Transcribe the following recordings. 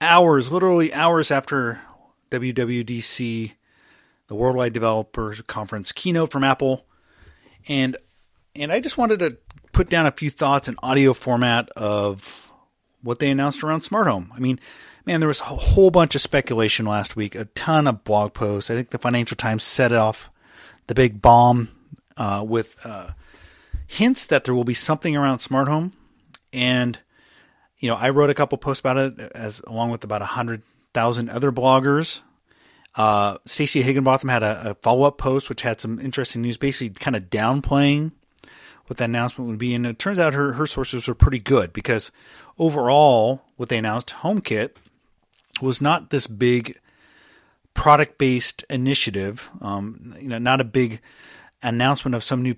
hours, literally hours after WWDC, the Worldwide Developers Conference keynote from Apple. And and I just wanted to put down a few thoughts in audio format of what they announced around smart home. I mean, man, there was a whole bunch of speculation last week, a ton of blog posts. I think the Financial Times set off the big bomb uh, with uh, hints that there will be something around smart home. And, you know, I wrote a couple posts about it as along with about a hundred thousand other bloggers. Uh, Stacey Higginbotham had a, a follow up post which had some interesting news, basically kind of downplaying what the announcement would be. And it turns out her, her sources were pretty good because overall, what they announced, HomeKit, was not this big product based initiative. Um, you know, not a big announcement of some new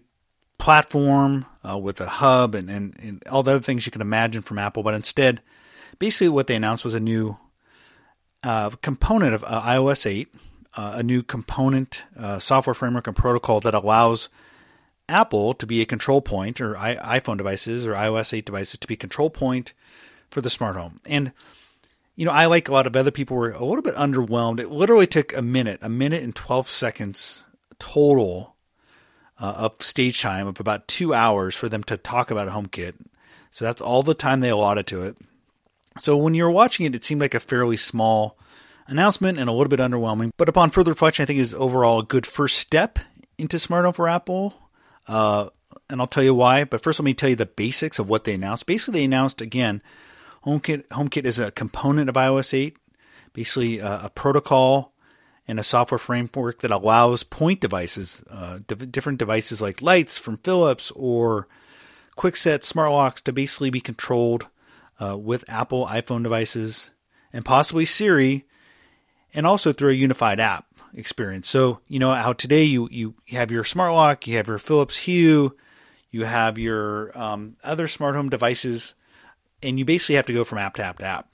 platform uh, with a hub and, and, and, all the other things you can imagine from Apple, but instead, basically what they announced was a new uh, component of uh, iOS 8, uh, a new component, uh, software framework, and protocol that allows Apple to be a control point, or I- iPhone devices or iOS 8 devices to be control point for the smart home. And you know, I like a lot of other people were a little bit underwhelmed. It literally took a minute, a minute and 12 seconds total uh, of stage time of about two hours for them to talk about HomeKit. So that's all the time they allotted to it. So when you were watching it, it seemed like a fairly small announcement and a little bit underwhelming. But upon further reflection, I think is overall a good first step into smart home for Apple. Uh, and I'll tell you why. But first, let me tell you the basics of what they announced. Basically, they announced again, HomeKit. HomeKit is a component of iOS 8, basically a, a protocol and a software framework that allows point devices, uh, different devices like lights from Philips or Kwikset smart locks to basically be controlled uh, with Apple iPhone devices and possibly Siri, and also through a unified app experience. So you know how today you you have your smart lock, you have your Philips Hue, you have your um, other smart home devices, and you basically have to go from app to app to app.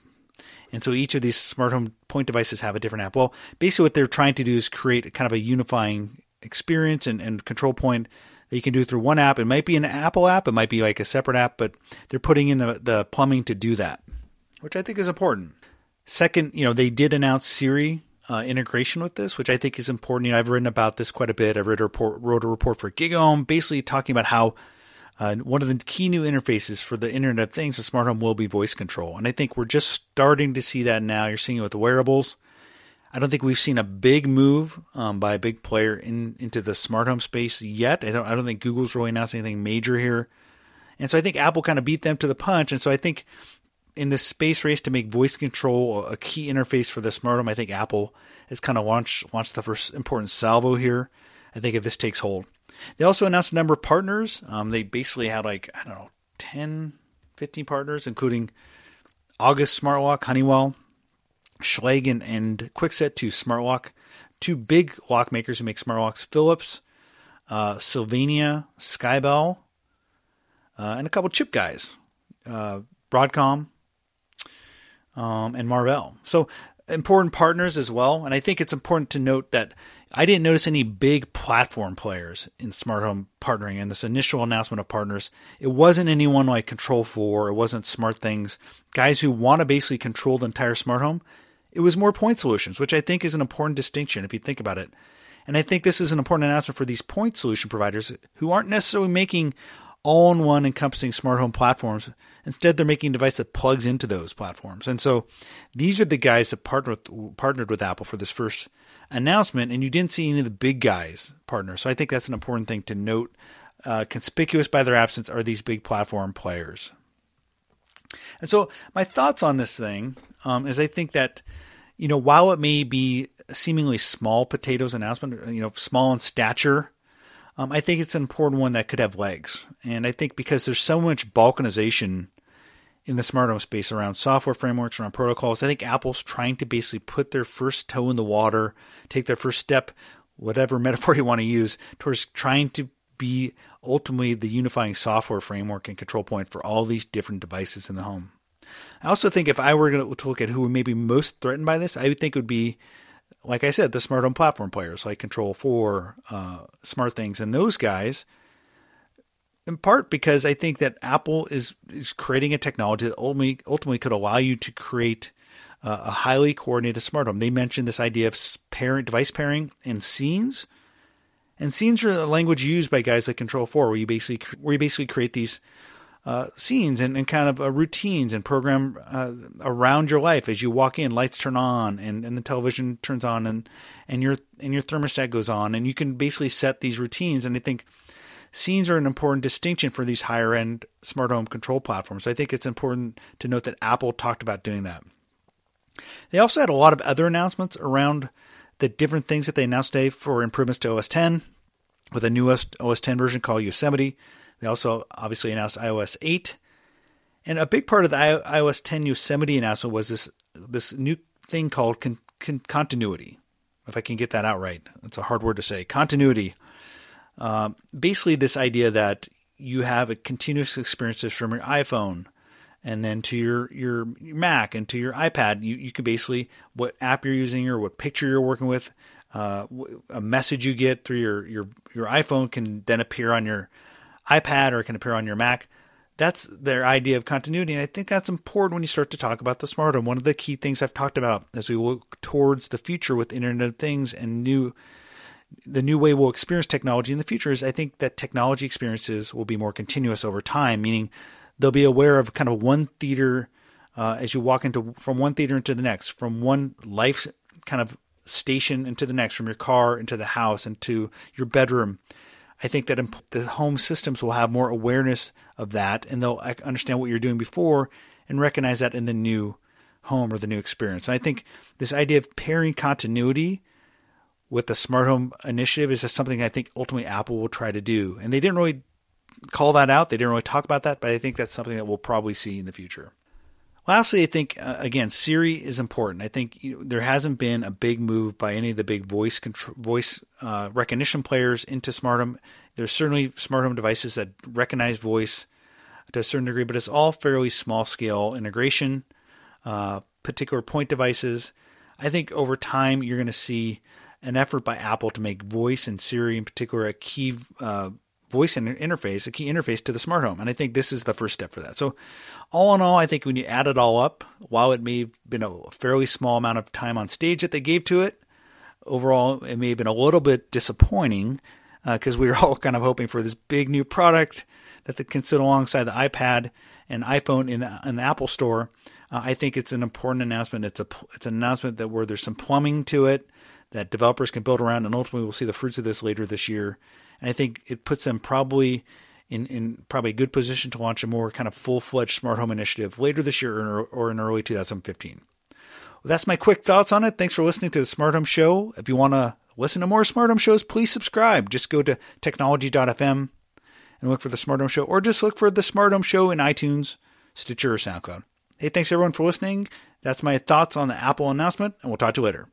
And so each of these smart home point devices have a different app. Well, basically what they're trying to do is create kind of a unifying experience and, and control point that you can do through one app. It might be an Apple app, it might be like a separate app, but they're putting in the, the plumbing to do that, which I think is important. Second, you know, they did announce Siri uh, integration with this, which I think is important. You know, I've written about this quite a bit. I wrote a report, wrote a report for GigaOM, basically talking about how uh, one of the key new interfaces for the Internet of Things, the smart home, will be voice control, and I think we're just starting to see that now. You're seeing it with the wearables. I don't think we've seen a big move um, by a big player in into the smart home space yet. I don't. I don't think Google's really announced anything major here, and so I think Apple kind of beat them to the punch. And so I think in this space race to make voice control a key interface for the smart home, I think Apple has kind of launched launched the first important salvo here. I think if this takes hold, they also announced a number of partners. Um, they basically had like I don't know 10, 15 partners, including August Smartlock, Honeywell, Schlage and, and Kwikset to smart lock. Two big lock makers who make smart locks Philips, uh, Sylvania, Skybell, uh, and a couple chip guys, uh, Broadcom, um, and Marvell. So important partners as well. And I think it's important to note that I didn't notice any big platform players in smart home partnering in this initial announcement of partners. It wasn't anyone like Control 4, it wasn't Smart Things, guys who want to basically control the entire smart home it was more point solutions, which I think is an important distinction if you think about it. And I think this is an important announcement for these point solution providers who aren't necessarily making all in one encompassing smart home platforms. Instead, they're making a device that plugs into those platforms. And so these are the guys that partnered with, partnered with Apple for this first announcement, and you didn't see any of the big guys partner. So I think that's an important thing to note. Uh, conspicuous by their absence are these big platform players. And so my thoughts on this thing um, is I think that you know while it may be seemingly small potatoes announcement, you know, small in stature, um, I think it's an important one that could have legs. And I think because there's so much balkanization in the smart home space around software frameworks, around protocols. I think Apple's trying to basically put their first toe in the water, take their first step, whatever metaphor you want to use, towards trying to be ultimately the unifying software framework and control point for all these different devices in the home. I also think if I were to look at who may be most threatened by this, I would think it would be, like I said, the smart home platform players like Control 4, uh, SmartThings, and those guys – in part because I think that Apple is is creating a technology that ultimately ultimately could allow you to create uh, a highly coordinated smart home. They mentioned this idea of parent device pairing and scenes, and scenes are a language used by guys like Control Four, where you basically where you basically create these uh, scenes and, and, kind of uh, routines and program uh, around your life as you walk in. Lights turn on and, and the television turns on and and your and your thermostat goes on, and you can basically set these routines. And I think scenes are an important distinction for these higher end smart home control platforms. I think it's important to note that Apple talked about doing that. They also had a lot of other announcements around the different things that they announced today for improvements to OS 10 with a new OS 10 version called Yosemite. They also obviously announced iOS 8. And a big part of the iOS 10 Yosemite announcement was this this new thing called con- con- continuity. If I can get that out right, it's a hard word to say. Continuity um, basically, this idea that you have a continuous experiences from your iPhone and then to your, your Mac and to your iPad. You, you can basically, what app you're using or what picture you're working with, uh, a message you get through your, your, your iPhone can then appear on your iPad or it can appear on your Mac. That's their idea of continuity. And I think that's important when you start to talk about the smart home. One of the key things I've talked about as we look towards the future with Internet of Things and new the new way we'll experience technology in the future is I think that technology experiences will be more continuous over time, meaning they'll be aware of kind of one theater uh, as you walk into from one theater into the next, from one life kind of station into the next, from your car into the house into your bedroom. I think that the home systems will have more awareness of that, and they'll understand what you're doing before and recognize that in the new home or the new experience. And I think this idea of pairing continuity with the smart home initiative is something I think ultimately Apple will try to do. And they didn't really call that out. They didn't really talk about that, but I think that's something that we'll probably see in the future. Lastly, I think uh, again Siri is important. I think you know, there hasn't been a big move by any of the big voice voice uh, recognition players into smart home. There's certainly smart home devices that recognize voice to a certain degree, but it's all fairly small scale integration, uh, particular point devices. I think over time you're going to see an effort by Apple to make voice and Siri in particular a key uh, voice interface, a key interface to the smart home. And I think this is the first step for that. So, all in all, I think when you add it all up, while it may have been a fairly small amount of time on stage that they gave to it, overall, it may have been a little bit disappointing because uh, we were all kind of hoping for this big new product that can sit alongside the iPad and iPhone in the, in the Apple Store. Uh, I think it's an important announcement. It's a it's an announcement that where there's some plumbing to it that developers can build around, and ultimately we'll see the fruits of this later this year. And I think it puts them probably in, in probably a good position to launch a more kind of full fledged smart home initiative later this year or, or in early 2015. Well, that's my quick thoughts on it. Thanks for listening to the Smart Home Show. If you want to listen to more Smart Home shows, please subscribe. Just go to technology.fm and look for the Smart Home Show, or just look for the Smart Home Show in iTunes, Stitcher, or SoundCloud. Hey, thanks everyone for listening. That's my thoughts on the Apple announcement, and we'll talk to you later.